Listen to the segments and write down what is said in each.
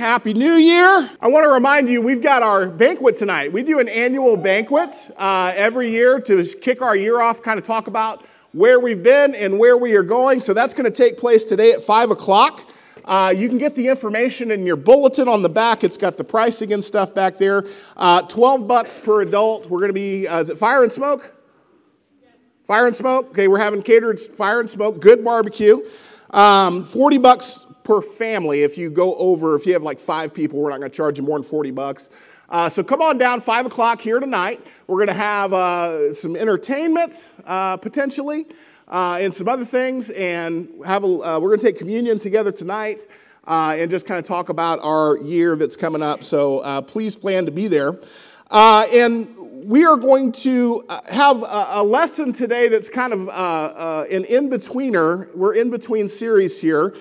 Happy New Year. I want to remind you we've got our banquet tonight. We do an annual banquet uh, every year to kick our year off, kind of talk about where we've been and where we are going. So that's going to take place today at 5 o'clock. Uh, you can get the information in your bulletin on the back. It's got the pricing and stuff back there. Uh, 12 bucks per adult. We're going to be, uh, is it fire and smoke? Fire and smoke. Okay, we're having catered fire and smoke, good barbecue. Um, 40 bucks per family. If you go over, if you have like five people, we're not going to charge you more than 40 bucks. Uh, so come on down, 5 o'clock here tonight. We're going to have uh, some entertainment uh, potentially uh, and some other things. And have a, uh, we're going to take communion together tonight uh, and just kind of talk about our year that's coming up. So please plan to be there. and we are going to have a, lesson today that's kind of an in betweener. We're in between series here.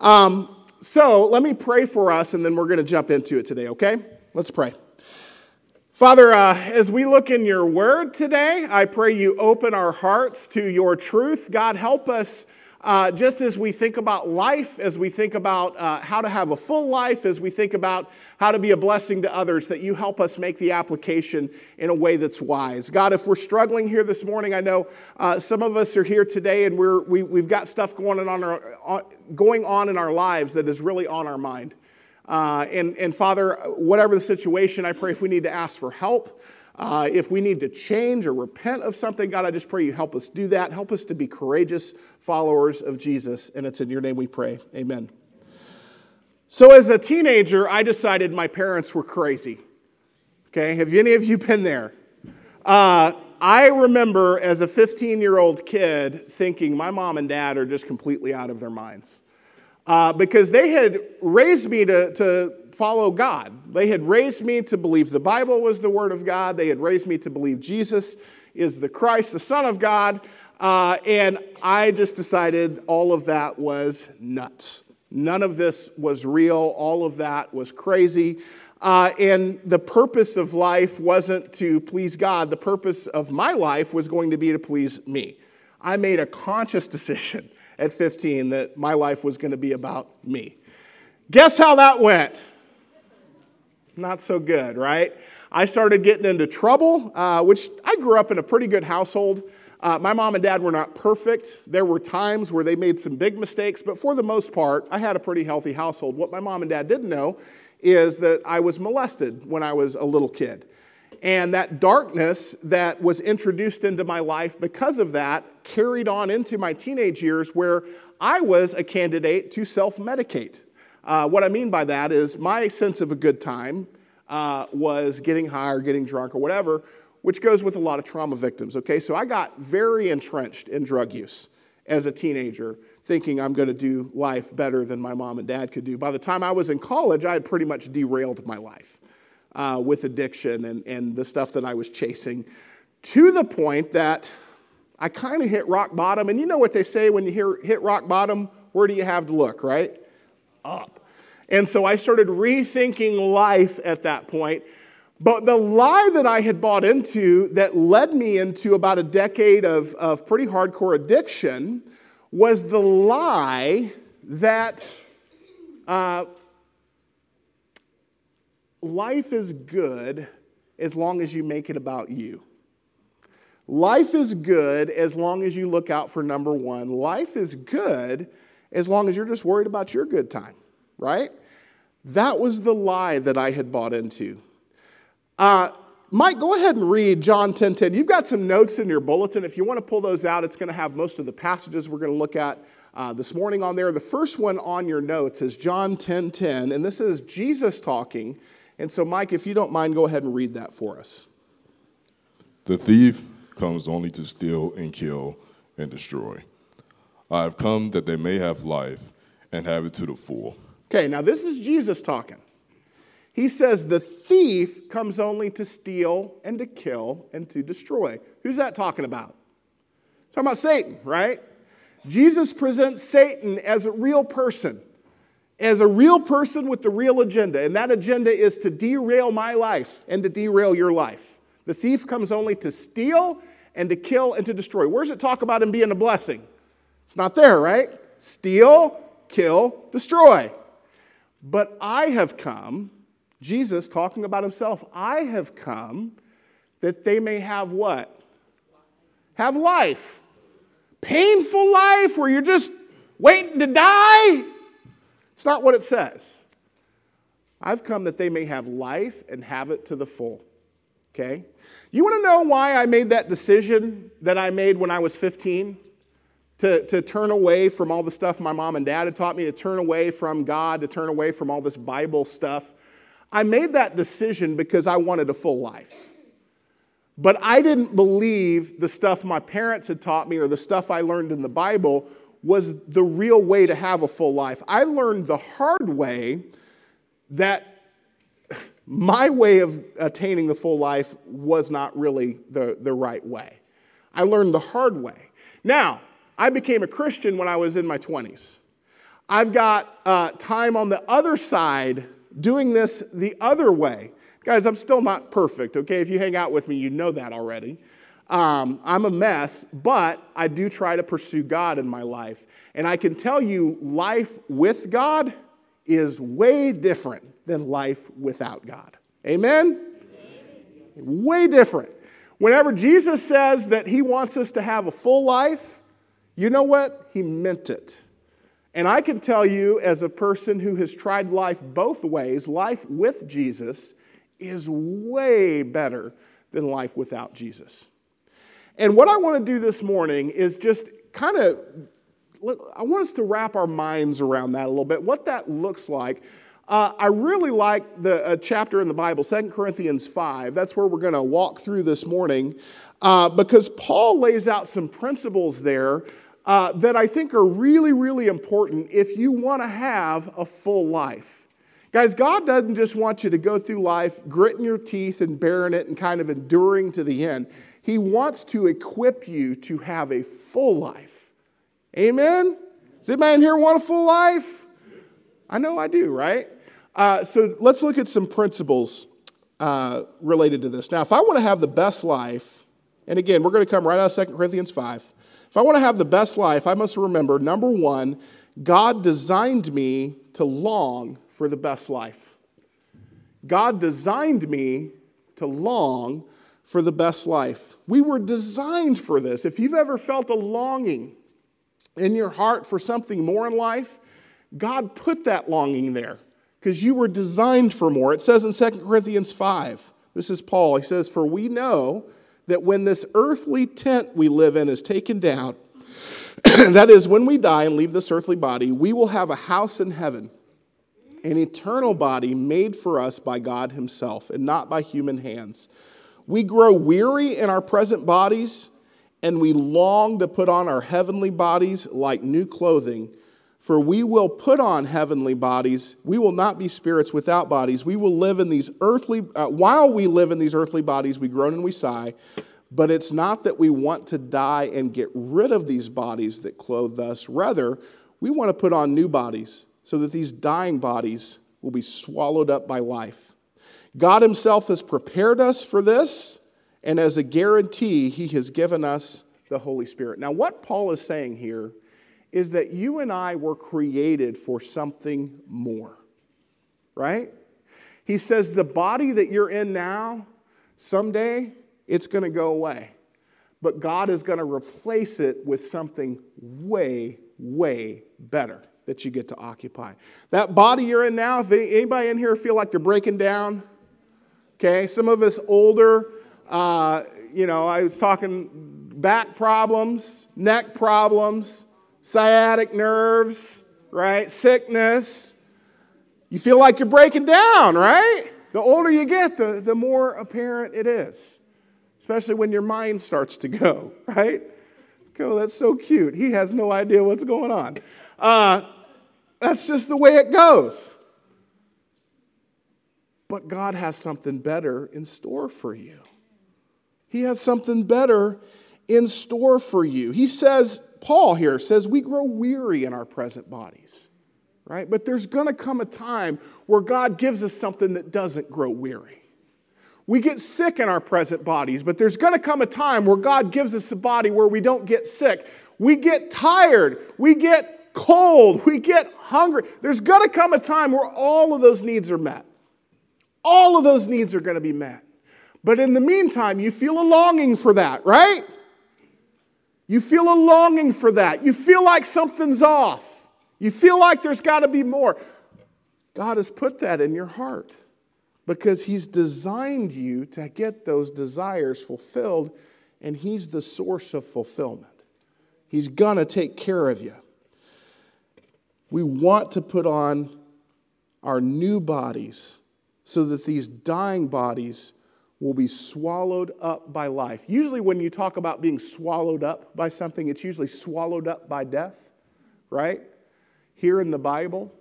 Um, so let me pray for us, and then we're going to jump into it today, okay? Let's pray. Father, uh, as we look in your word today, I pray you open our hearts to your truth. God, help us uh, just as we think about life, as we think about uh, how to have a full life, as we think about how to be a blessing to others, that you help us make the application in a way that's wise. God, if we're struggling here this morning, I know uh, some of us are here today and we're, we, we have got stuff going on, our, uh, going on in our lives that is really on our mind. Uh, and, and Father, whatever the situation, I pray if we need to ask for help, uh, if we need to change or repent of something, God, I just pray you help us do that. Help us to be courageous followers of Jesus. And it's in your name we pray. Amen. So, as a teenager, I decided my parents were crazy. Okay, have any of you been there? Uh, I remember as a 15 year old kid thinking my mom and dad are just completely out of their minds. Uh, because they had raised me to, to follow God. They had raised me to believe the Bible was the Word of God. They had raised me to believe Jesus is the Christ, the Son of God. Uh, and I just decided all of that was nuts. None of this was real. All of that was crazy. Uh, and the purpose of life wasn't to please God. The purpose of my life was going to be to please me. I made a conscious decision at 15 that my life was going to be about me. Guess how that went? Not so good, right? I started getting into trouble, uh, which I grew up in a pretty good household. Uh, my mom and dad were not perfect. There were times where they made some big mistakes, but for the most part, I had a pretty healthy household. What my mom and dad didn't know is that I was molested when I was a little kid. And that darkness that was introduced into my life because of that carried on into my teenage years where I was a candidate to self medicate. Uh, what I mean by that is my sense of a good time uh, was getting high or getting drunk or whatever, which goes with a lot of trauma victims. Okay, so I got very entrenched in drug use as a teenager, thinking I'm going to do life better than my mom and dad could do. By the time I was in college, I had pretty much derailed my life uh, with addiction and, and the stuff that I was chasing to the point that I kind of hit rock bottom. And you know what they say when you hear, hit rock bottom? Where do you have to look, right? Up. And so I started rethinking life at that point. But the lie that I had bought into that led me into about a decade of, of pretty hardcore addiction was the lie that uh, life is good as long as you make it about you. Life is good as long as you look out for number one. Life is good as long as you're just worried about your good time, right? That was the lie that I had bought into. Uh, Mike, go ahead and read John 10 10. You've got some notes in your bulletin. If you want to pull those out, it's going to have most of the passages we're going to look at uh, this morning on there. The first one on your notes is John 10 10, and this is Jesus talking. And so, Mike, if you don't mind, go ahead and read that for us. The thief comes only to steal and kill and destroy. I have come that they may have life and have it to the full. Okay, now this is Jesus talking. He says, The thief comes only to steal and to kill and to destroy. Who's that talking about? Talking about Satan, right? Jesus presents Satan as a real person, as a real person with the real agenda. And that agenda is to derail my life and to derail your life. The thief comes only to steal and to kill and to destroy. Where's it talk about him being a blessing? It's not there, right? Steal, kill, destroy. But I have come, Jesus talking about himself, I have come that they may have what? Have life. Painful life where you're just waiting to die. It's not what it says. I've come that they may have life and have it to the full. Okay? You want to know why I made that decision that I made when I was 15? To, to turn away from all the stuff my mom and dad had taught me, to turn away from God, to turn away from all this Bible stuff. I made that decision because I wanted a full life. But I didn't believe the stuff my parents had taught me or the stuff I learned in the Bible was the real way to have a full life. I learned the hard way that my way of attaining the full life was not really the, the right way. I learned the hard way. Now, I became a Christian when I was in my 20s. I've got uh, time on the other side doing this the other way. Guys, I'm still not perfect, okay? If you hang out with me, you know that already. Um, I'm a mess, but I do try to pursue God in my life. And I can tell you, life with God is way different than life without God. Amen? Amen? Way different. Whenever Jesus says that he wants us to have a full life, you know what? He meant it. And I can tell you, as a person who has tried life both ways, life with Jesus is way better than life without Jesus. And what I want to do this morning is just kind of, I want us to wrap our minds around that a little bit, what that looks like. Uh, I really like the chapter in the Bible, 2 Corinthians 5. That's where we're going to walk through this morning uh, because Paul lays out some principles there uh, that I think are really, really important if you want to have a full life. Guys, God doesn't just want you to go through life gritting your teeth and bearing it and kind of enduring to the end. He wants to equip you to have a full life. Amen? Does anybody in here want a full life? I know I do, right? Uh, so let's look at some principles uh, related to this. Now, if I want to have the best life, and again, we're going to come right out of 2 Corinthians 5. If I want to have the best life, I must remember number one, God designed me to long for the best life. God designed me to long for the best life. We were designed for this. If you've ever felt a longing in your heart for something more in life, God put that longing there because you were designed for more. It says in 2 Corinthians 5, this is Paul, he says, For we know that when this earthly tent we live in is taken down, that is, when we die and leave this earthly body, we will have a house in heaven, an eternal body made for us by God Himself and not by human hands. We grow weary in our present bodies, and we long to put on our heavenly bodies like new clothing. For we will put on heavenly bodies. We will not be spirits without bodies. We will live in these earthly, uh, while we live in these earthly bodies, we groan and we sigh. But it's not that we want to die and get rid of these bodies that clothe us. Rather, we want to put on new bodies so that these dying bodies will be swallowed up by life. God Himself has prepared us for this, and as a guarantee, He has given us the Holy Spirit. Now, what Paul is saying here is that you and I were created for something more, right? He says the body that you're in now, someday it's going to go away. But God is going to replace it with something way, way better that you get to occupy. That body you're in now, if anybody in here feel like they're breaking down, okay, some of us older, uh, you know, I was talking back problems, neck problems, sciatic nerves, right? Sickness. You feel like you're breaking down, right? The older you get, the, the more apparent it is, especially when your mind starts to go, right? Go, that's so cute. He has no idea what's going on. Uh, that's just the way it goes. But God has something better in store for you. He has something better in store for you. He says, Paul here says, we grow weary in our present bodies, right? But there's going to come a time where God gives us something that doesn't grow weary. We get sick in our present bodies, but there's going to come a time where God gives us a body where we don't get sick. We get tired. We get cold, we get hungry. There's going to come a time where all of those needs are met. All of those needs are going to be met. But in the meantime, you feel a longing for that, right? You feel a longing for that. You feel like something's off. You feel like there's got to be more. God has put that in your heart because He's designed you to get those desires fulfilled, and He's the source of fulfillment. He's going to take care of you. We want to put on our new bodies so that these dying bodies will be swallowed up by life. Usually, when you talk about being swallowed up by something, it's usually swallowed up by death, right? Here in the Bible,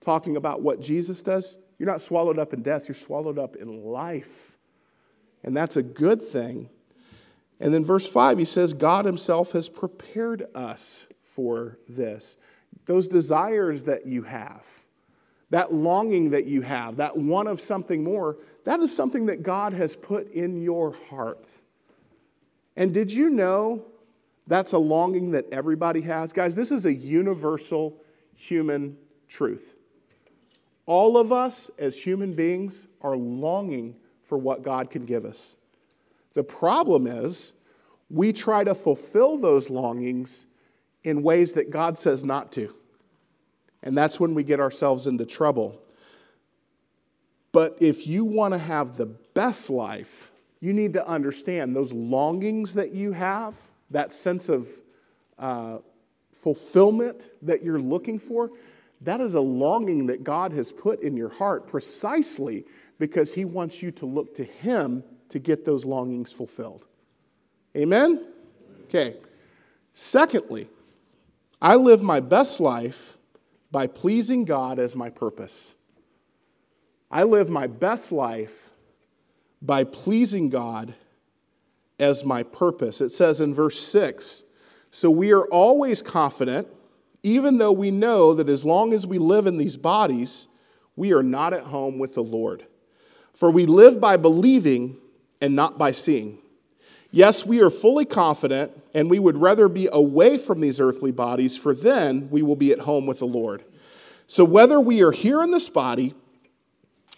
talking about what Jesus does, you're not swallowed up in death, you're swallowed up in life. And that's a good thing. And then, verse 5, he says, God Himself has prepared us for this. Those desires that you have, that longing that you have, that one of something more, that is something that God has put in your heart. And did you know that's a longing that everybody has? Guys, this is a universal human truth. All of us as human beings are longing for what God can give us. The problem is, we try to fulfill those longings in ways that God says not to. And that's when we get ourselves into trouble. But if you want to have the best life, you need to understand those longings that you have, that sense of uh, fulfillment that you're looking for, that is a longing that God has put in your heart precisely because He wants you to look to Him to get those longings fulfilled. Amen? Okay. Secondly, I live my best life by pleasing God as my purpose. I live my best life by pleasing God as my purpose. It says in verse 6 So we are always confident, even though we know that as long as we live in these bodies, we are not at home with the Lord. For we live by believing and not by seeing. Yes, we are fully confident, and we would rather be away from these earthly bodies, for then we will be at home with the Lord. So, whether we are here in this body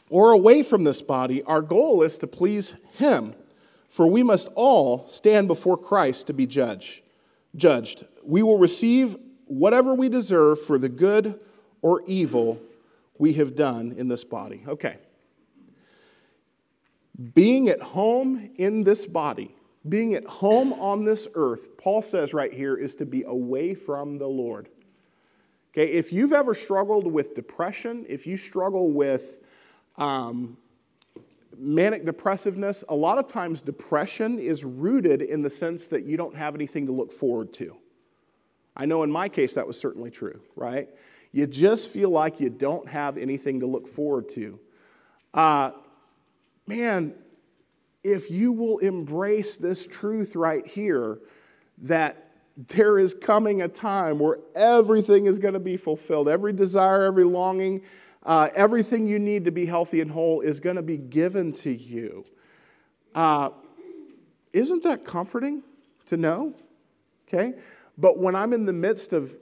or away from this body, our goal is to please Him, for we must all stand before Christ to be judged. Judged, we will receive whatever we deserve for the good or evil we have done in this body. Okay. Being at home in this body being at home on this earth, Paul says right here, is to be away from the Lord. Okay, if you've ever struggled with depression, if you struggle with um, manic depressiveness, a lot of times depression is rooted in the sense that you don't have anything to look forward to. I know in my case that was certainly true, right? You just feel like you don't have anything to look forward to. Uh, man, if you will embrace this truth right here that there is coming a time where everything is going to be fulfilled, every desire, every longing, uh, everything you need to be healthy and whole is going to be given to you. Uh, isn't that comforting to know? Okay? But when I'm in the midst of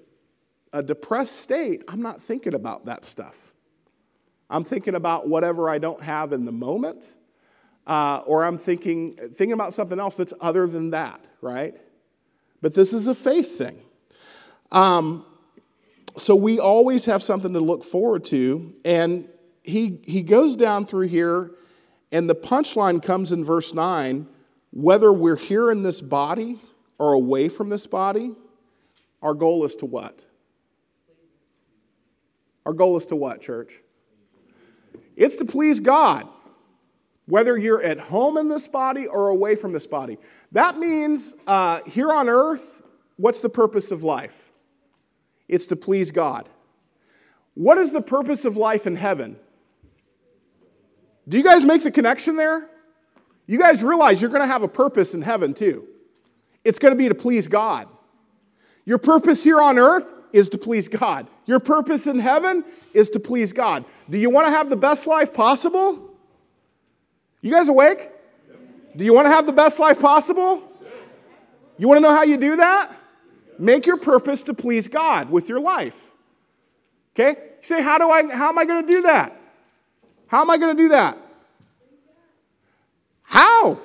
a depressed state, I'm not thinking about that stuff. I'm thinking about whatever I don't have in the moment uh, or I'm thinking, thinking about something else that's other than that, right? But this is a faith thing. Um, so we always have something to look forward to. And he, he goes down through here, and the punchline comes in verse 9 whether we're here in this body or away from this body, our goal is to what? Our goal is to what, church? It's to please God whether you're at home in this body or away from this body. That means uh, here on earth, what's the purpose of life? It's to please God. What is the purpose of life in heaven? Do you guys make the connection there? You guys realize you're going to have a purpose in heaven too. It's going to be to please God. Your purpose here on earth is to please God. Your purpose in heaven is to please God. Do you want to have the best life possible? You guys awake? Do you want to have the best life possible? You want to know how you do that? Make your purpose to please God with your life. Okay? You say, how do I how am I going to do that? How am I going to do that? How?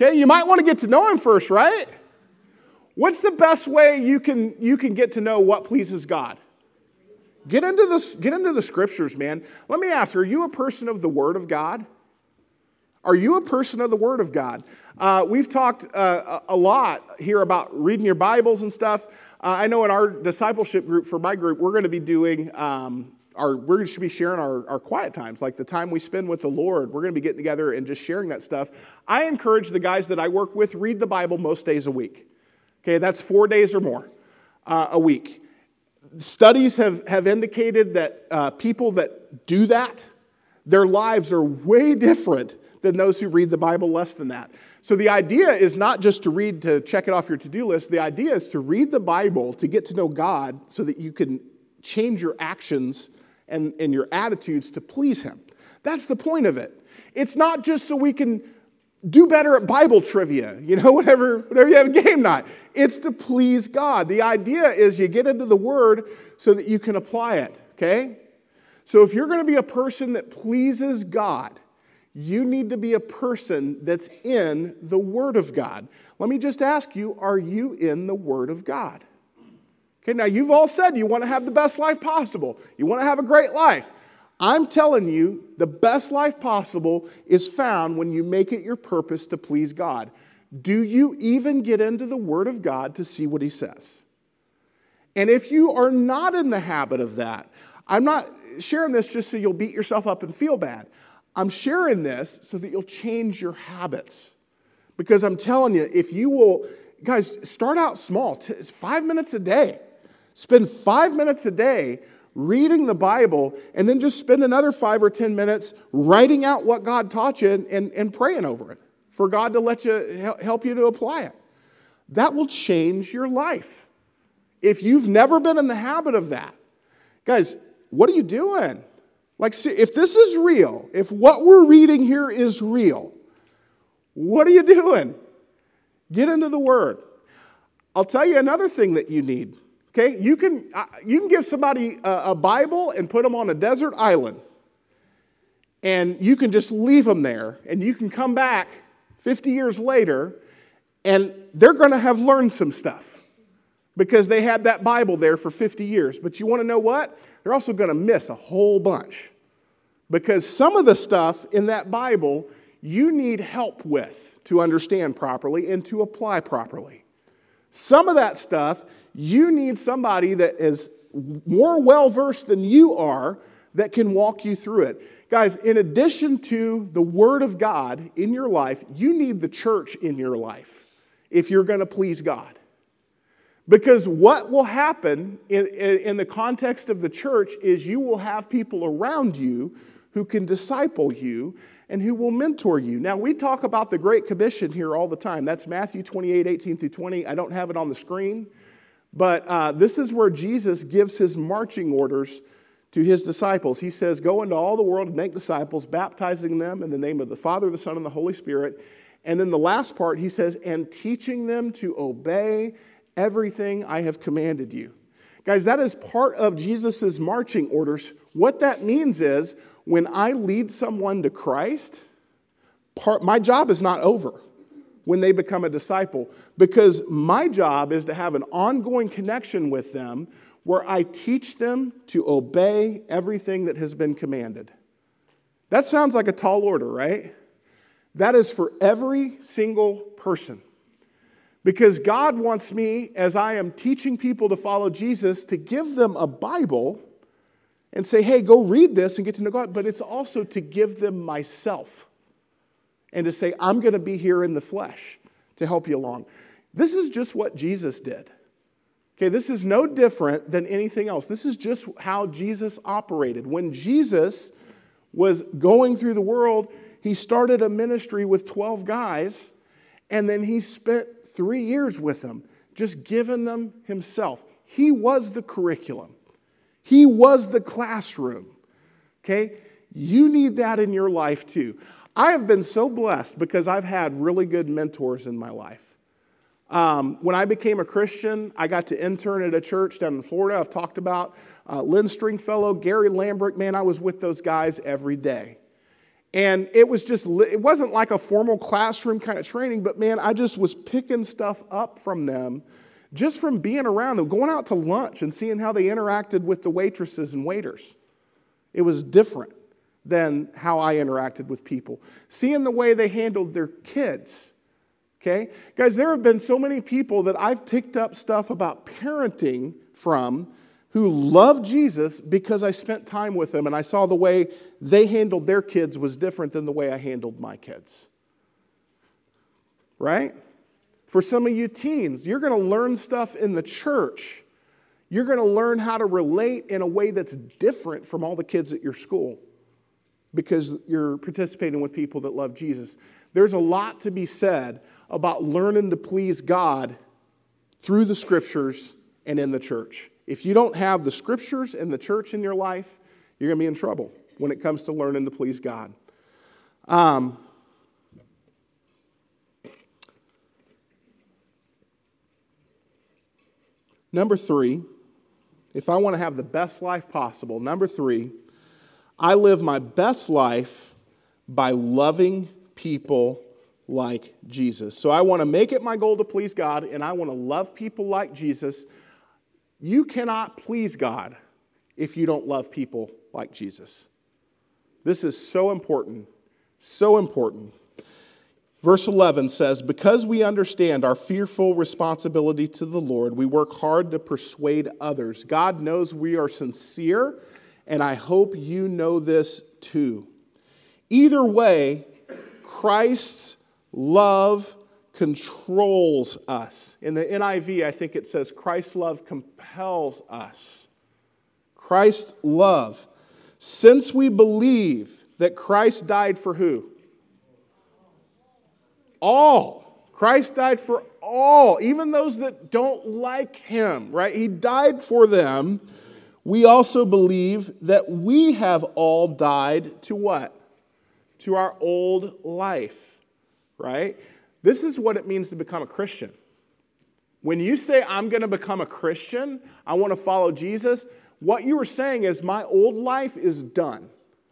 Okay, you might want to get to know him first, right? What's the best way you can you can get to know what pleases God? Get into this, get into the scriptures, man. Let me ask, are you a person of the Word of God? Are you a person of the Word of God? Uh, we've talked uh, a lot here about reading your Bibles and stuff. Uh, I know in our discipleship group, for my group, we're going to be doing um, our, we're going to be sharing our, our quiet times, like the time we spend with the Lord. We're going to be getting together and just sharing that stuff. I encourage the guys that I work with read the Bible most days a week. Okay, that's four days or more uh, a week. Studies have, have indicated that uh, people that do that, their lives are way different than those who read the Bible less than that. So the idea is not just to read to check it off your to do list. The idea is to read the Bible to get to know God so that you can change your actions and, and your attitudes to please Him. That's the point of it. It's not just so we can do better at Bible trivia, you know, whatever, whatever you have a game night. It's to please God. The idea is you get into the Word so that you can apply it, okay? So if you're going to be a person that pleases God, you need to be a person that's in the Word of God. Let me just ask you are you in the Word of God? Okay, now you've all said you want to have the best life possible, you want to have a great life. I'm telling you, the best life possible is found when you make it your purpose to please God. Do you even get into the Word of God to see what He says? And if you are not in the habit of that, I'm not sharing this just so you'll beat yourself up and feel bad. I'm sharing this so that you'll change your habits. Because I'm telling you, if you will, guys, start out small, five minutes a day. Spend five minutes a day reading the Bible, and then just spend another five or 10 minutes writing out what God taught you and, and, and praying over it for God to let you help you to apply it. That will change your life. If you've never been in the habit of that, guys, what are you doing? Like, see, if this is real, if what we're reading here is real, what are you doing? Get into the Word. I'll tell you another thing that you need Okay, you can, uh, you can give somebody a, a Bible and put them on a desert island, and you can just leave them there, and you can come back 50 years later, and they're going to have learned some stuff because they had that Bible there for 50 years. But you want to know what? They're also going to miss a whole bunch because some of the stuff in that Bible you need help with to understand properly and to apply properly. Some of that stuff you need somebody that is more well versed than you are that can walk you through it. Guys, in addition to the Word of God in your life, you need the church in your life if you're going to please God. Because what will happen in, in, the context of the church is you will have people around you who can disciple you and who will mentor you. Now, we talk about the Great Commission here all the time. That's Matthew 28 18 through 20. I don't have it on the screen. But uh, this is where Jesus gives his marching orders to his disciples. He says, Go into all the world and make disciples, baptizing them in the name of the Father, the Son, and the Holy Spirit. And then the last part, he says, And teaching them to obey everything I have commanded you. Guys, that is part of Jesus' marching orders. What that means is when I lead someone to Christ, part, my job is not over when they become a disciple because my job is to have an ongoing connection with them where I teach them to obey everything that has been commanded. That sounds like a tall order, right? That is for every single person. Because God wants me, as I am teaching people to follow Jesus, to give them a Bible and say, hey, go read this and get to know God. But it's also to give them myself and to say, I'm going to be here in the flesh to help you along. This is just what Jesus did. Okay, this is no different than anything else. This is just how Jesus operated. When Jesus was going through the world, he started a ministry with 12 guys, and then he spent three years with them, just giving them himself. He was the curriculum, he was the classroom. Okay, you need that in your life too. I have been so blessed because I've had really good mentors in my life. Um, when I became a Christian, I got to intern at a church down in Florida. I've talked about uh, Lynn Stringfellow, Gary Lambrick. Man, I was with those guys every day. And it was just, it wasn't like a formal classroom kind of training, but man, I just was picking stuff up from them just from being around them, going out to lunch and seeing how they interacted with the waitresses and waiters. It was different than how I interacted with people. Seeing the way they handled their kids. Okay? Guys, there have been so many people that I've picked up stuff about parenting from who love Jesus because I spent time with them and I saw the way they handled their kids was different than the way I handled my kids. Right? For some of you teens, you're going to learn stuff in the church. You're going to learn how to relate in a way that's different from all the kids at your school because you're participating with people that love Jesus. There's a lot to be said about learning to please God through the scriptures and in the church. If you don't have the scriptures and the church in your life, you're going to be in trouble when it comes to learning to please God. Um, number three, if I want to have the best life possible, number three, I live my best life by loving people like Jesus. So I want to make it my goal to please God, and I want to love people like Jesus. You cannot please God if you don't love people like Jesus. This is so important, so important. Verse 11 says, Because we understand our fearful responsibility to the Lord, we work hard to persuade others. God knows we are sincere and I hope you know this too. Either way, Christ's love controls us. In the NIV, I think it says Christ's love compels us. Christ's love. Since we believe that Christ died for who? All. Christ died for all, even those that don't like him, right? He died for them we also believe that we have all died to what? To our old life, right? This is what it means to become a Christian. When you say, I'm going to become a Christian, I want to follow Jesus, what you are saying is, my old life is done.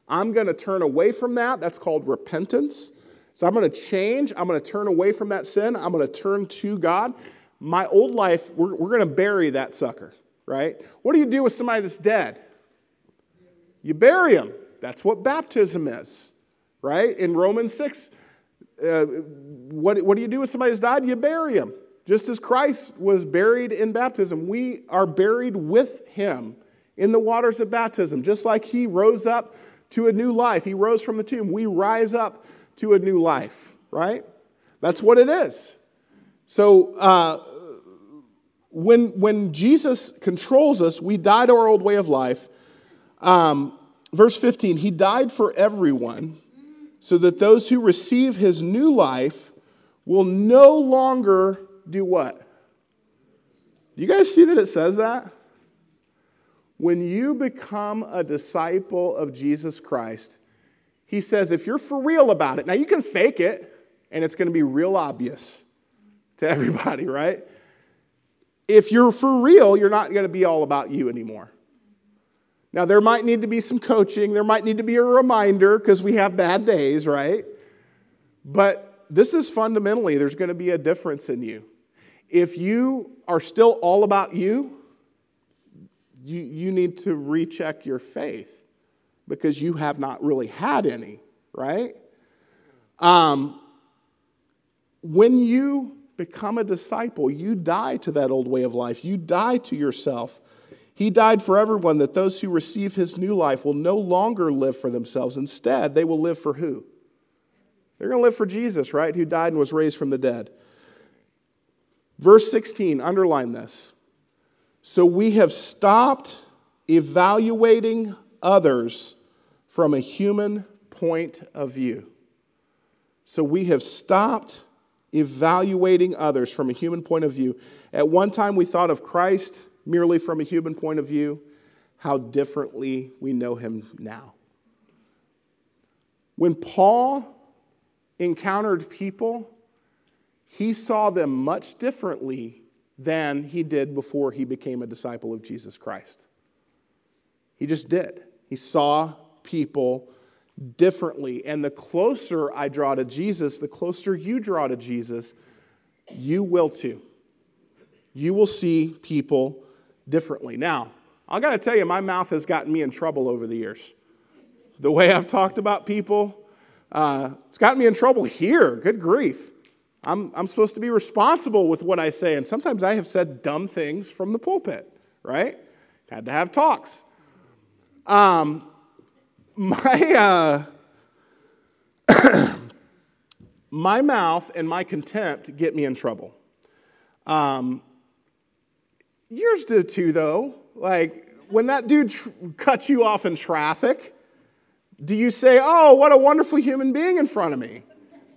I'm going to turn away from that. That's called repentance. So I'm going to change. I'm going to turn away from that sin. I'm going to turn to God. My old life, we're, we're going to bury that sucker right? What do you do with somebody that's dead? You bury them. That's what baptism is, right? In Romans 6, uh, what, what do you do with somebody that's died? You bury him. Just as Christ was buried in baptism, we are buried with him in the waters of baptism. Just like he rose up to a new life, he rose from the tomb. We rise up to a new life, right? That's what it is. So, uh, when, when Jesus controls us, we die to our old way of life. Um, verse 15, he died for everyone so that those who receive his new life will no longer do what? Do you guys see that it says that? When you become a disciple of Jesus Christ, he says, if you're for real about it, now you can fake it and it's going to be real obvious to everybody, right? if you're for real, you're not going to be all about you anymore. Now, there might need to be some coaching, there might need to be a reminder because we have bad days, right? But this is fundamentally, there's going to be a difference in you. If you are still all about you, you, you need to recheck your faith because you have not really had any, right? Um, when you become a disciple, you die to that old way of life. You die to yourself. He died for everyone that those who receive his new life will no longer live for themselves. Instead, they will live for who? They're going to live for Jesus, right? Who died and was raised from the dead. Verse 16, underline this. So we have stopped evaluating others from a human point of view. So we have stopped evaluating others from a human point of view. At one time, we thought of Christ merely from a human point of view. How differently we know him now. When Paul encountered people, he saw them much differently than he did before he became a disciple of Jesus Christ. He just did. He saw people differently. And the closer I draw to Jesus, the closer you draw to Jesus, you will too. You will see people differently. Now, I got to tell you, my mouth has gotten me in trouble over the years. The way I've talked about people, uh, it's gotten me in trouble here. Good grief. I'm, I'm supposed to be responsible with what I say, and sometimes I have said dumb things from the pulpit, right? Had to have talks. Um, my, uh, my mouth and my contempt get me in trouble. Um, yours do too, though. Like, when that dude tr- cuts you off in traffic, do you say, Oh, what a wonderful human being in front of me?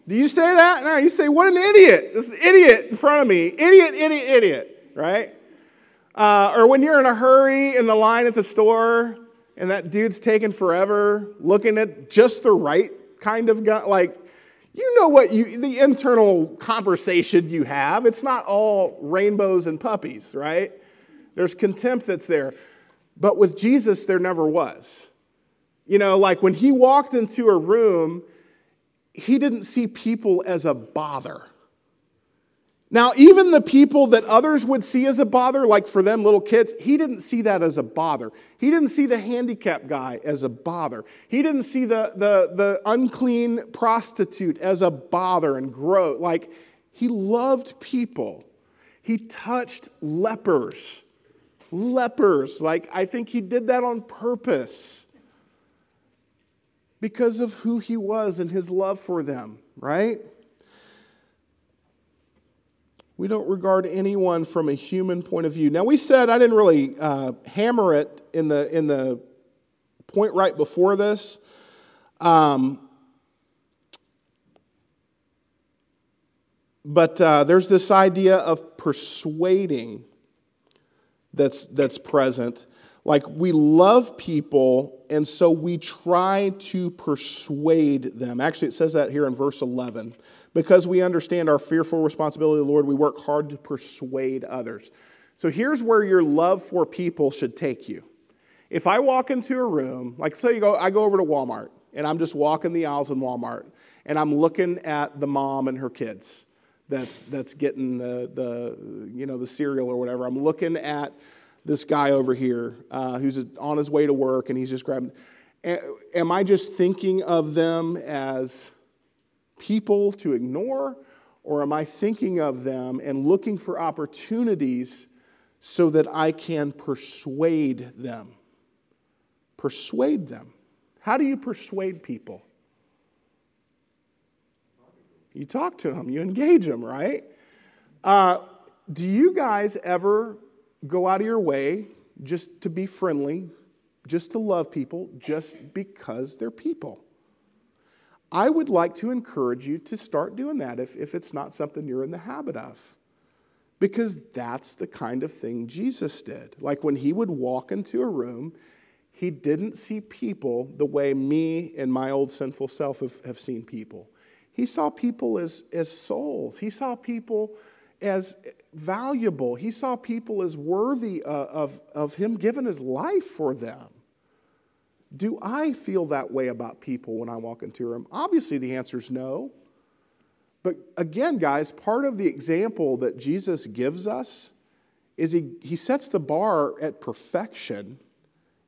Do you say that? No, you say, What an idiot. This idiot in front of me. Idiot, idiot, idiot, right? Uh, or when you're in a hurry in the line at the store and that dude's taking forever looking at just the right kind of gun, like, you know what you, the internal conversation you have. It's not all rainbows and puppies, right? There's contempt that's there. But with Jesus, there never was. You know, like when he walked into a room, he didn't see people as a bother. Now, even the people that others would see as a bother, like for them little kids, he didn't see that as a bother. He didn't see the handicapped guy as a bother. He didn't see the, the, the unclean prostitute as a bother and grow. Like, he loved people. He touched lepers. Lepers. Like, I think he did that on purpose because of who he was and his love for them, right? We don't regard anyone from a human point of view. Now, we said, I didn't really uh, hammer it in the, in the point right before this. Um, but uh, there's this idea of persuading that's, that's present. Like we love people, and so we try to persuade them. Actually, it says that here in verse 11. Because we understand our fearful responsibility, Lord, we work hard to persuade others. So here's where your love for people should take you. If I walk into a room, like say you go, I go over to Walmart, and I'm just walking the aisles in Walmart, and I'm looking at the mom and her kids that's, that's getting the, the, you know, the cereal or whatever. I'm looking at this guy over here uh, who's on his way to work and he's just grabbing. Am I just thinking of them as people to ignore, or am I thinking of them and looking for opportunities so that I can persuade them? Persuade them. How do you persuade people? You talk to them, you engage them, right? Uh, do you guys ever go out of your way just to be friendly, just to love people, just because they're people. I would like to encourage you to start doing that if, if it's not something you're in the habit of. Because that's the kind of thing Jesus did. Like when he would walk into a room, he didn't see people the way me and my old sinful self have, have seen people. He saw people as, as souls, he saw people as valuable. He saw people as worthy of, of, of him giving his life for them. Do I feel that way about people when I walk into a room? Obviously, the answer is no. But again, guys, part of the example that Jesus gives us is he, he sets the bar at perfection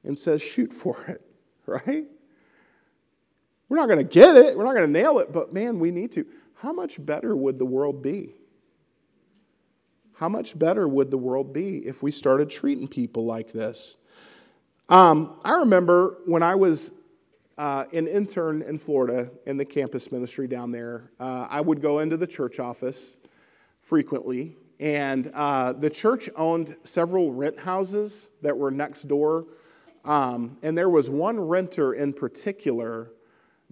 and says, shoot for it, right? We're not going to get it, we're not going to nail it, but man, we need to. How much better would the world be how much better would the world be if we started treating people like this? Um, I remember when I was uh, an intern in Florida in the campus ministry down there, uh, I would go into the church office frequently. And uh, the church owned several rent houses that were next door. Um, and there was one renter in particular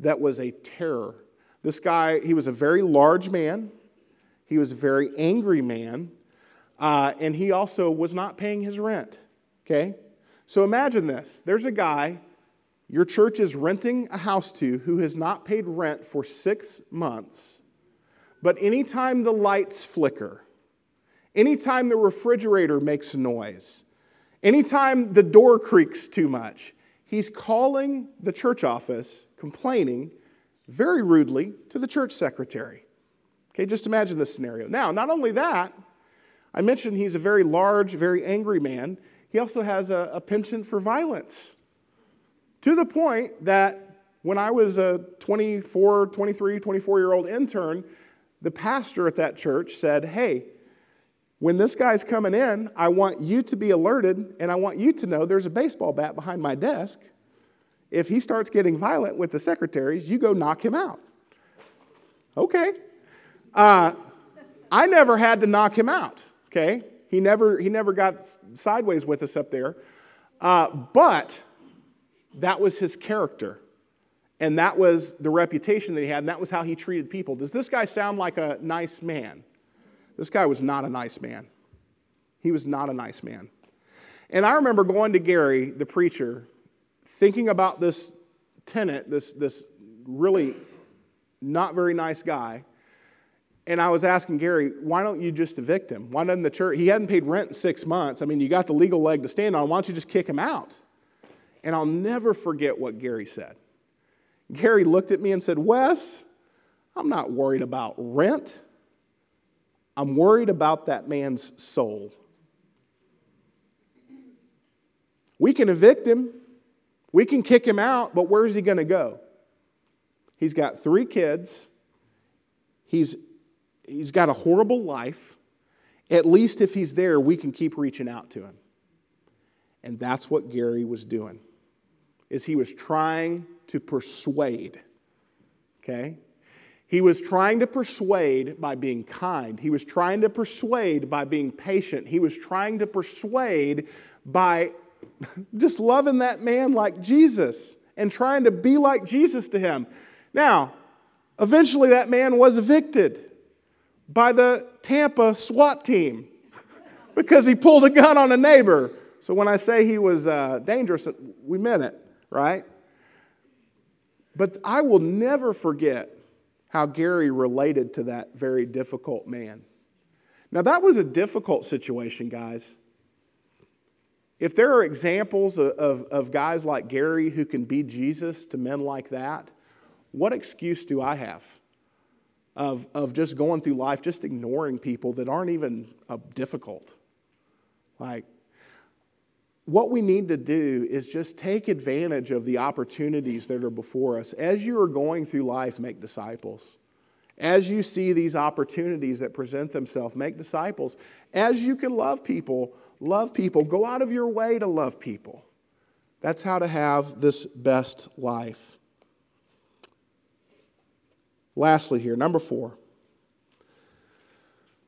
that was a terror. This guy, he was a very large man, he was a very angry man, uh, and he also was not paying his rent. Okay? So imagine this there's a guy your church is renting a house to who has not paid rent for six months, but anytime the lights flicker, anytime the refrigerator makes noise, anytime the door creaks too much, he's calling the church office, complaining very rudely to the church secretary. Okay, just imagine this scenario. Now, not only that, I mentioned he's a very large, very angry man. He also has a, a penchant for violence to the point that when I was a 24, 23, 24 year old intern, the pastor at that church said, Hey, when this guy's coming in, I want you to be alerted and I want you to know there's a baseball bat behind my desk. If he starts getting violent with the secretaries, you go knock him out. Okay. Uh, I never had to knock him out, okay? He never, he never got sideways with us up there. Uh, but that was his character. And that was the reputation that he had, and that was how he treated people. Does this guy sound like a nice man? This guy was not a nice man. He was not a nice man. And I remember going to Gary, the preacher, thinking about this tenant, this, this really not very nice guy. And I was asking Gary, why don't you just evict him? Why doesn't the church? He hadn't paid rent in six months. I mean, you got the legal leg to stand on. Why don't you just kick him out? And I'll never forget what Gary said. Gary looked at me and said, Wes, I'm not worried about rent. I'm worried about that man's soul. We can evict him, we can kick him out, but where's he going to go? He's got three kids, he's, he's got a horrible life. At least if he's there, we can keep reaching out to him. And that's what Gary was doing. Is he was trying to persuade. Okay? He was trying to persuade by being kind. He was trying to persuade by being patient. He was trying to persuade by just loving that man like Jesus and trying to be like Jesus to him. Now, eventually that man was evicted by the Tampa SWAT team because he pulled a gun on a neighbor. So when I say he was uh, dangerous, we meant it, right? But I will never forget how Gary related to that very difficult man. Now, that was a difficult situation, guys. If there are examples of, of, guys like Gary who can be Jesus to men like that, what excuse do I have of, of just going through life, just ignoring people that aren't even uh, difficult? Like, what we need to do is just take advantage of the opportunities that are before us. As you are going through life, make disciples. As you see these opportunities that present themselves, make disciples. As you can love people, love people. Go out of your way to love people. That's how to have this best life. Lastly, here, number four.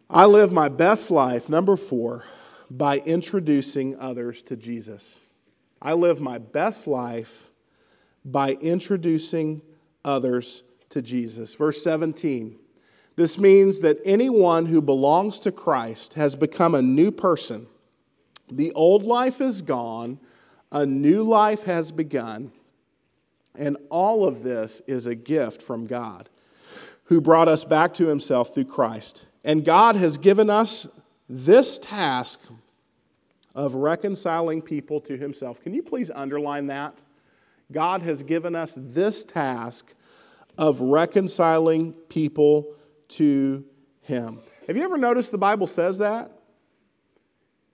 I live my best life, number four, by introducing others to Jesus. I live my best life by introducing others to Jesus. Verse 17. This means that anyone who belongs to Christ has become a new person. The old life is gone, a new life has begun, and all of this is a gift from God who brought us back to himself through Christ. And God has given us this task of reconciling people to himself. Can you please underline that? God has given us this task of reconciling people to him. Have you ever noticed the Bible says that?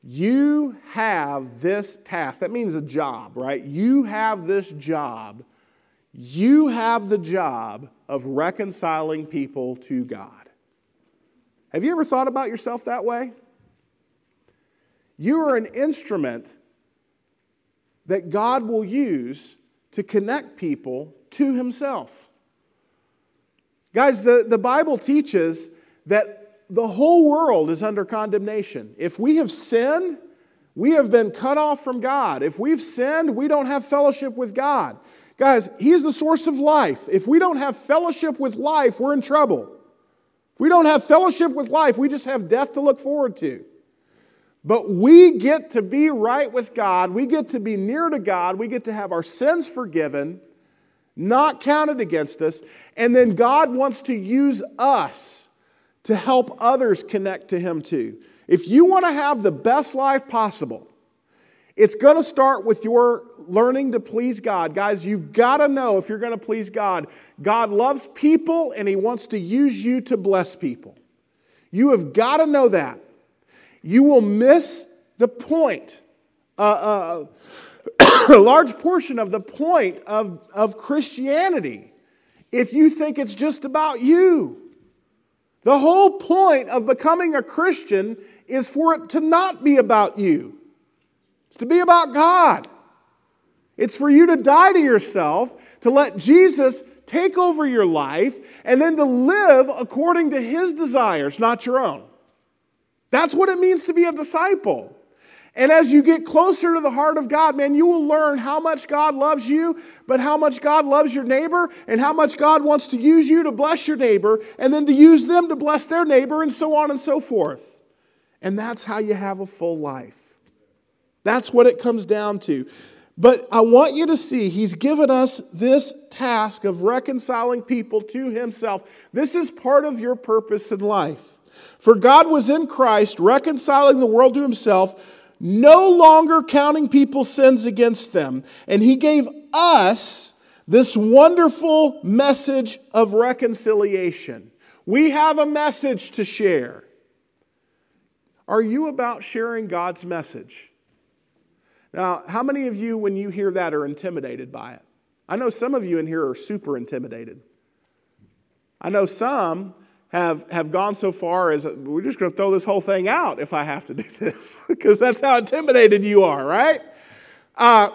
You have this task. That means a job, right? You have this job. You have the job of reconciling people to God. Have you ever thought about yourself that way? You are an instrument that God will use to connect people to Himself. Guys, the, the Bible teaches that the whole world is under condemnation. If we have sinned, we have been cut off from God. If we've sinned, we don't have fellowship with God. Guys, He is the source of life. If we don't have fellowship with life, we're in trouble. If we don't have fellowship with life, we just have death to look forward to. But we get to be right with God. We get to be near to God. We get to have our sins forgiven, not counted against us. And then God wants to use us to help others connect to Him too. If you want to have the best life possible, it's going to start with your learning to please God. Guys, you've got to know if you're going to please God, God loves people and He wants to use you to bless people. You have got to know that. You will miss the point. Uh, uh, a large portion of the point of, of Christianity if you think it's just about you. The whole point of becoming a Christian is for it to not be about you, it's to be about God. It's for you to die to yourself, to let Jesus take over your life, and then to live according to his desires, not your own. That's what it means to be a disciple. And as you get closer to the heart of God, man, you will learn how much God loves you, but how much God loves your neighbor, and how much God wants to use you to bless your neighbor, and then to use them to bless their neighbor, and so on and so forth. And that's how you have a full life. That's what it comes down to. But I want you to see, he's given us this task of reconciling people to himself. This is part of your purpose in life. For God was in Christ, reconciling the world to himself no longer counting people's sins against them. And he gave us this wonderful message of reconciliation. We have a message to share. Are you about sharing God's message? Now, how many of you, when you hear that, are intimidated by it? I know some of you in here are super intimidated. I know some have, have gone so far as we're just going to throw this whole thing out if I have to do this, because that's how intimidated you are, right? Uh,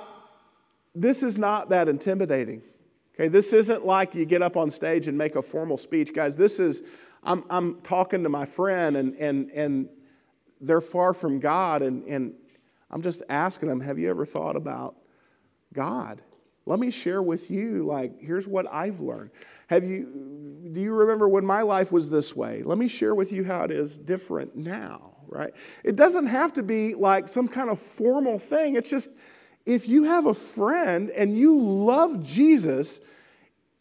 this is not that intimidating. Okay, this isn't like you get up on stage and make a formal speech. Guys, this is, I'm, I'm talking to my friend and, and, and they're far from God, and, and I'm just asking them, have you ever thought about God? Let me share with you, like, here's what I've learned. Have you, do you remember when my life was this way? Let me share with you how it is different now, right? It doesn't have to be like some kind of formal thing. It's just if you have a friend and you love Jesus,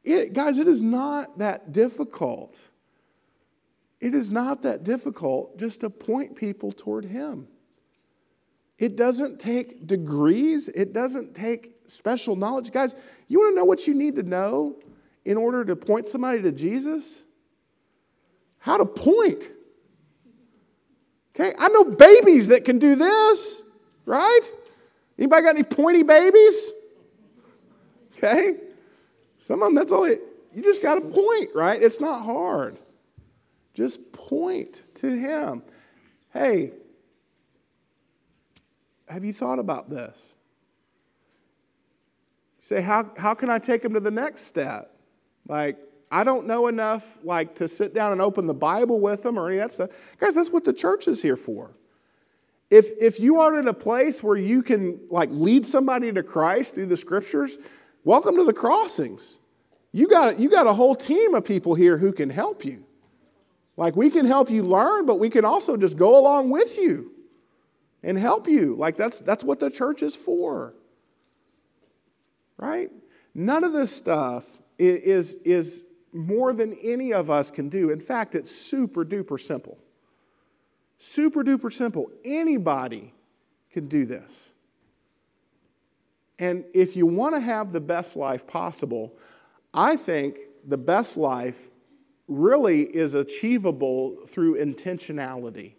it, guys, it is not that difficult. It is not that difficult just to point people toward Him. It doesn't take degrees, it doesn't take special knowledge. Guys, you want to know what you need to know? in order to point somebody to Jesus? How to point. Okay, I know babies that can do this, right? Anybody got any pointy babies? Okay, some of them, that's all it, you just got to point, right? It's not hard. Just point to Him. Hey, have you thought about this? say, how, how can I take him to the next step? Like, I don't know enough like to sit down and open the Bible with them or any of that stuff. Guys, that's what the church is here for. If, if you aren't in a place where you can like lead somebody to Christ through the scriptures, welcome to the crossings. You got, you got a whole team of people here who can help you. Like we can help you learn, but we can also just go along with you and help you. Like that's, that's what the church is for. Right? None of this stuff is, is more than any of us can do. In fact, it's super duper simple. Super duper simple. Anybody can do this. And if you want to have the best life possible, I think the best life really is achievable through intentionality.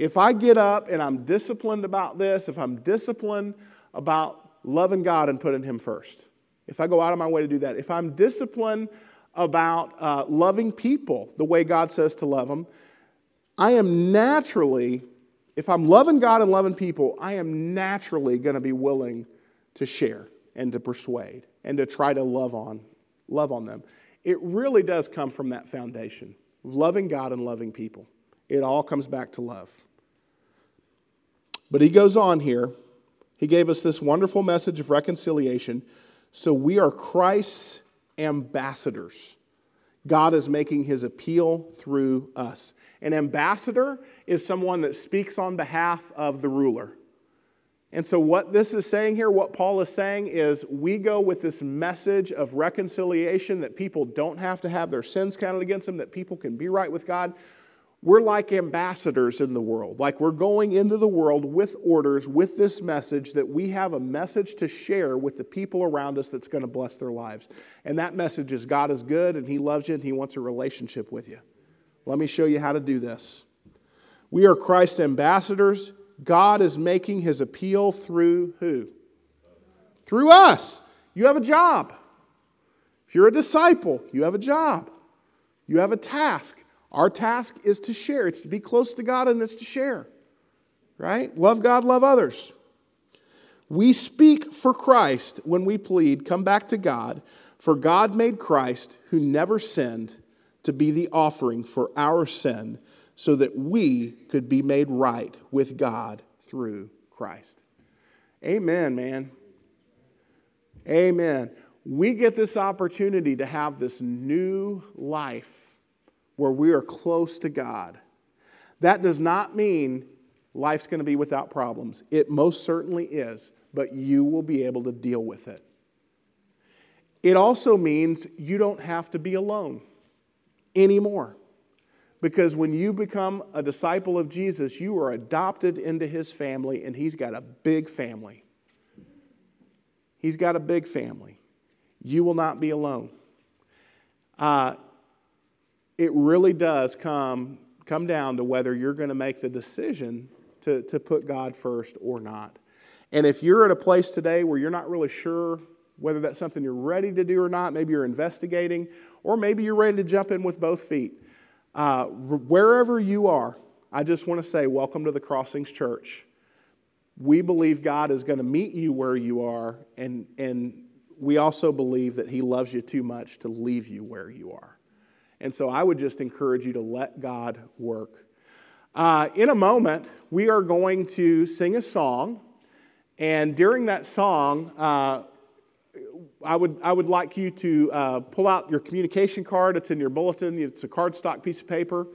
If I get up and I'm disciplined about this, if I'm disciplined about loving God and putting Him first, if I go out of my way to do that, if I'm disciplined about uh, loving people the way God says to love them, I am naturally, if I'm loving God and loving people, I am naturally going to be willing to share and to persuade and to try to love on, love on them. It really does come from that foundation of loving God and loving people. It all comes back to love. But he goes on here. He gave us this wonderful message of reconciliation so we are Christ's ambassadors. God is making his appeal through us. An ambassador is someone that speaks on behalf of the ruler. And so, what this is saying here, what Paul is saying is, we go with this message of reconciliation that people don't have to have their sins counted against them, that people can be right with God. We're like ambassadors in the world. Like we're going into the world with orders, with this message that we have a message to share with the people around us that's going to bless their lives. And that message is God is good and He loves you and He wants a relationship with you. Let me show you how to do this. We are Christ's ambassadors. God is making His appeal through who? Through us. You have a job. If you're a disciple, you have a job. You have a task. Our task is to share, it's to be close to God and it's to share, right? Love God, love others. We speak for Christ when we plead, come back to God, for God made Christ, who never sinned, to be the offering for our sin, so that we could be made right with God through Christ. Amen, man. Amen. We get this opportunity to have this new life where we are close to God. That does not mean life's going to be without problems. It most certainly is, but you will be able to deal with it. It also means you don't have to be alone anymore. Because when you become a disciple of Jesus, you are adopted into his family, and he's got a big family. He's got a big family. You will not be alone. Uh, it really does come, come down to whether you're going to make the decision to, to put God first or not. And if you're at a place today where you're not really sure whether that's something you're ready to do or not, maybe you're investigating, or maybe you're ready to jump in with both feet, uh, wherever you are, I just want to say, welcome to the Crossings Church. We believe God is going to meet you where you are, and, and we also believe that He loves you too much to leave you where you are. And so I would just encourage you to let God work. Uh, in a moment, we are going to sing a song. And during that song, uh, I, would, I would like you to uh, pull out your communication card. It's in your bulletin, it's a cardstock piece of paper.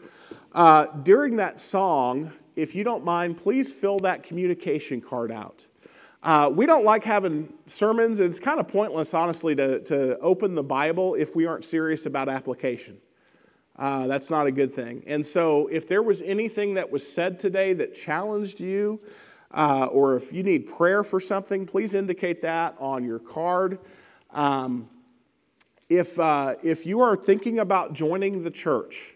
Uh, during that song, if you don't mind, please fill that communication card out. Uh, we don't like having sermons. It's kind of pointless, honestly, to, to open the Bible if we aren't serious about application. Uh, that's not a good thing. And so, if there was anything that was said today that challenged you, uh, or if you need prayer for something, please indicate that on your card. Um, if, uh, if you are thinking about joining the church,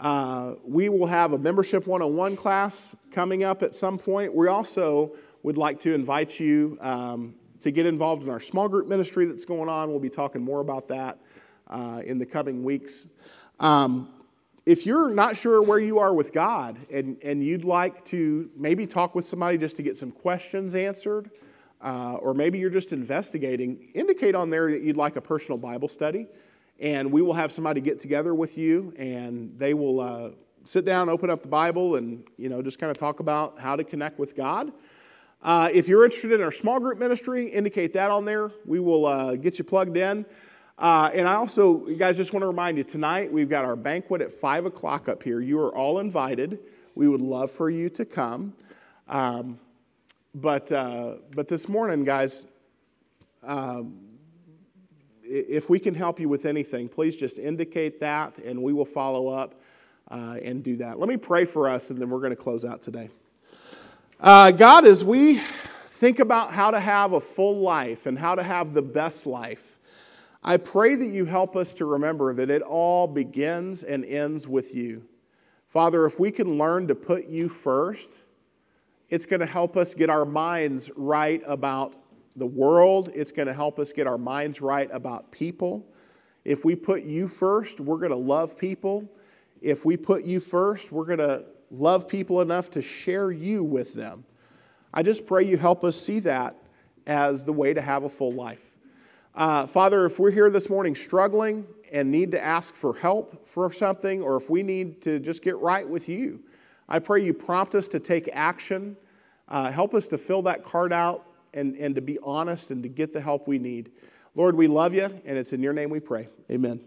uh, we will have a membership 101 class coming up at some point. We also would like to invite you um, to get involved in our small group ministry that's going on. We'll be talking more about that uh, in the coming weeks. Um, if you're not sure where you are with God and, and you'd like to maybe talk with somebody just to get some questions answered, uh, or maybe you're just investigating, indicate on there that you'd like a personal Bible study. And we will have somebody get together with you and they will uh, sit down, open up the Bible, and you know, just kind of talk about how to connect with God. Uh, if you're interested in our small group ministry, indicate that on there. We will uh, get you plugged in. Uh, and I also, you guys, just want to remind you tonight we've got our banquet at 5 o'clock up here. You are all invited. We would love for you to come. Um, but, uh, but this morning, guys, um, if we can help you with anything, please just indicate that and we will follow up uh, and do that. Let me pray for us and then we're going to close out today. Uh, God, as we think about how to have a full life and how to have the best life, I pray that you help us to remember that it all begins and ends with you. Father, if we can learn to put you first, it's going to help us get our minds right about the world. It's going to help us get our minds right about people. If we put you first, we're going to love people. If we put you first, we're going to love people enough to share you with them. I just pray you help us see that as the way to have a full life. Uh, Father, if we're here this morning struggling and need to ask for help for something, or if we need to just get right with you, I pray you prompt us to take action. Uh, help us to fill that card out and, and to be honest and to get the help we need. Lord, we love you, and it's in your name we pray. Amen.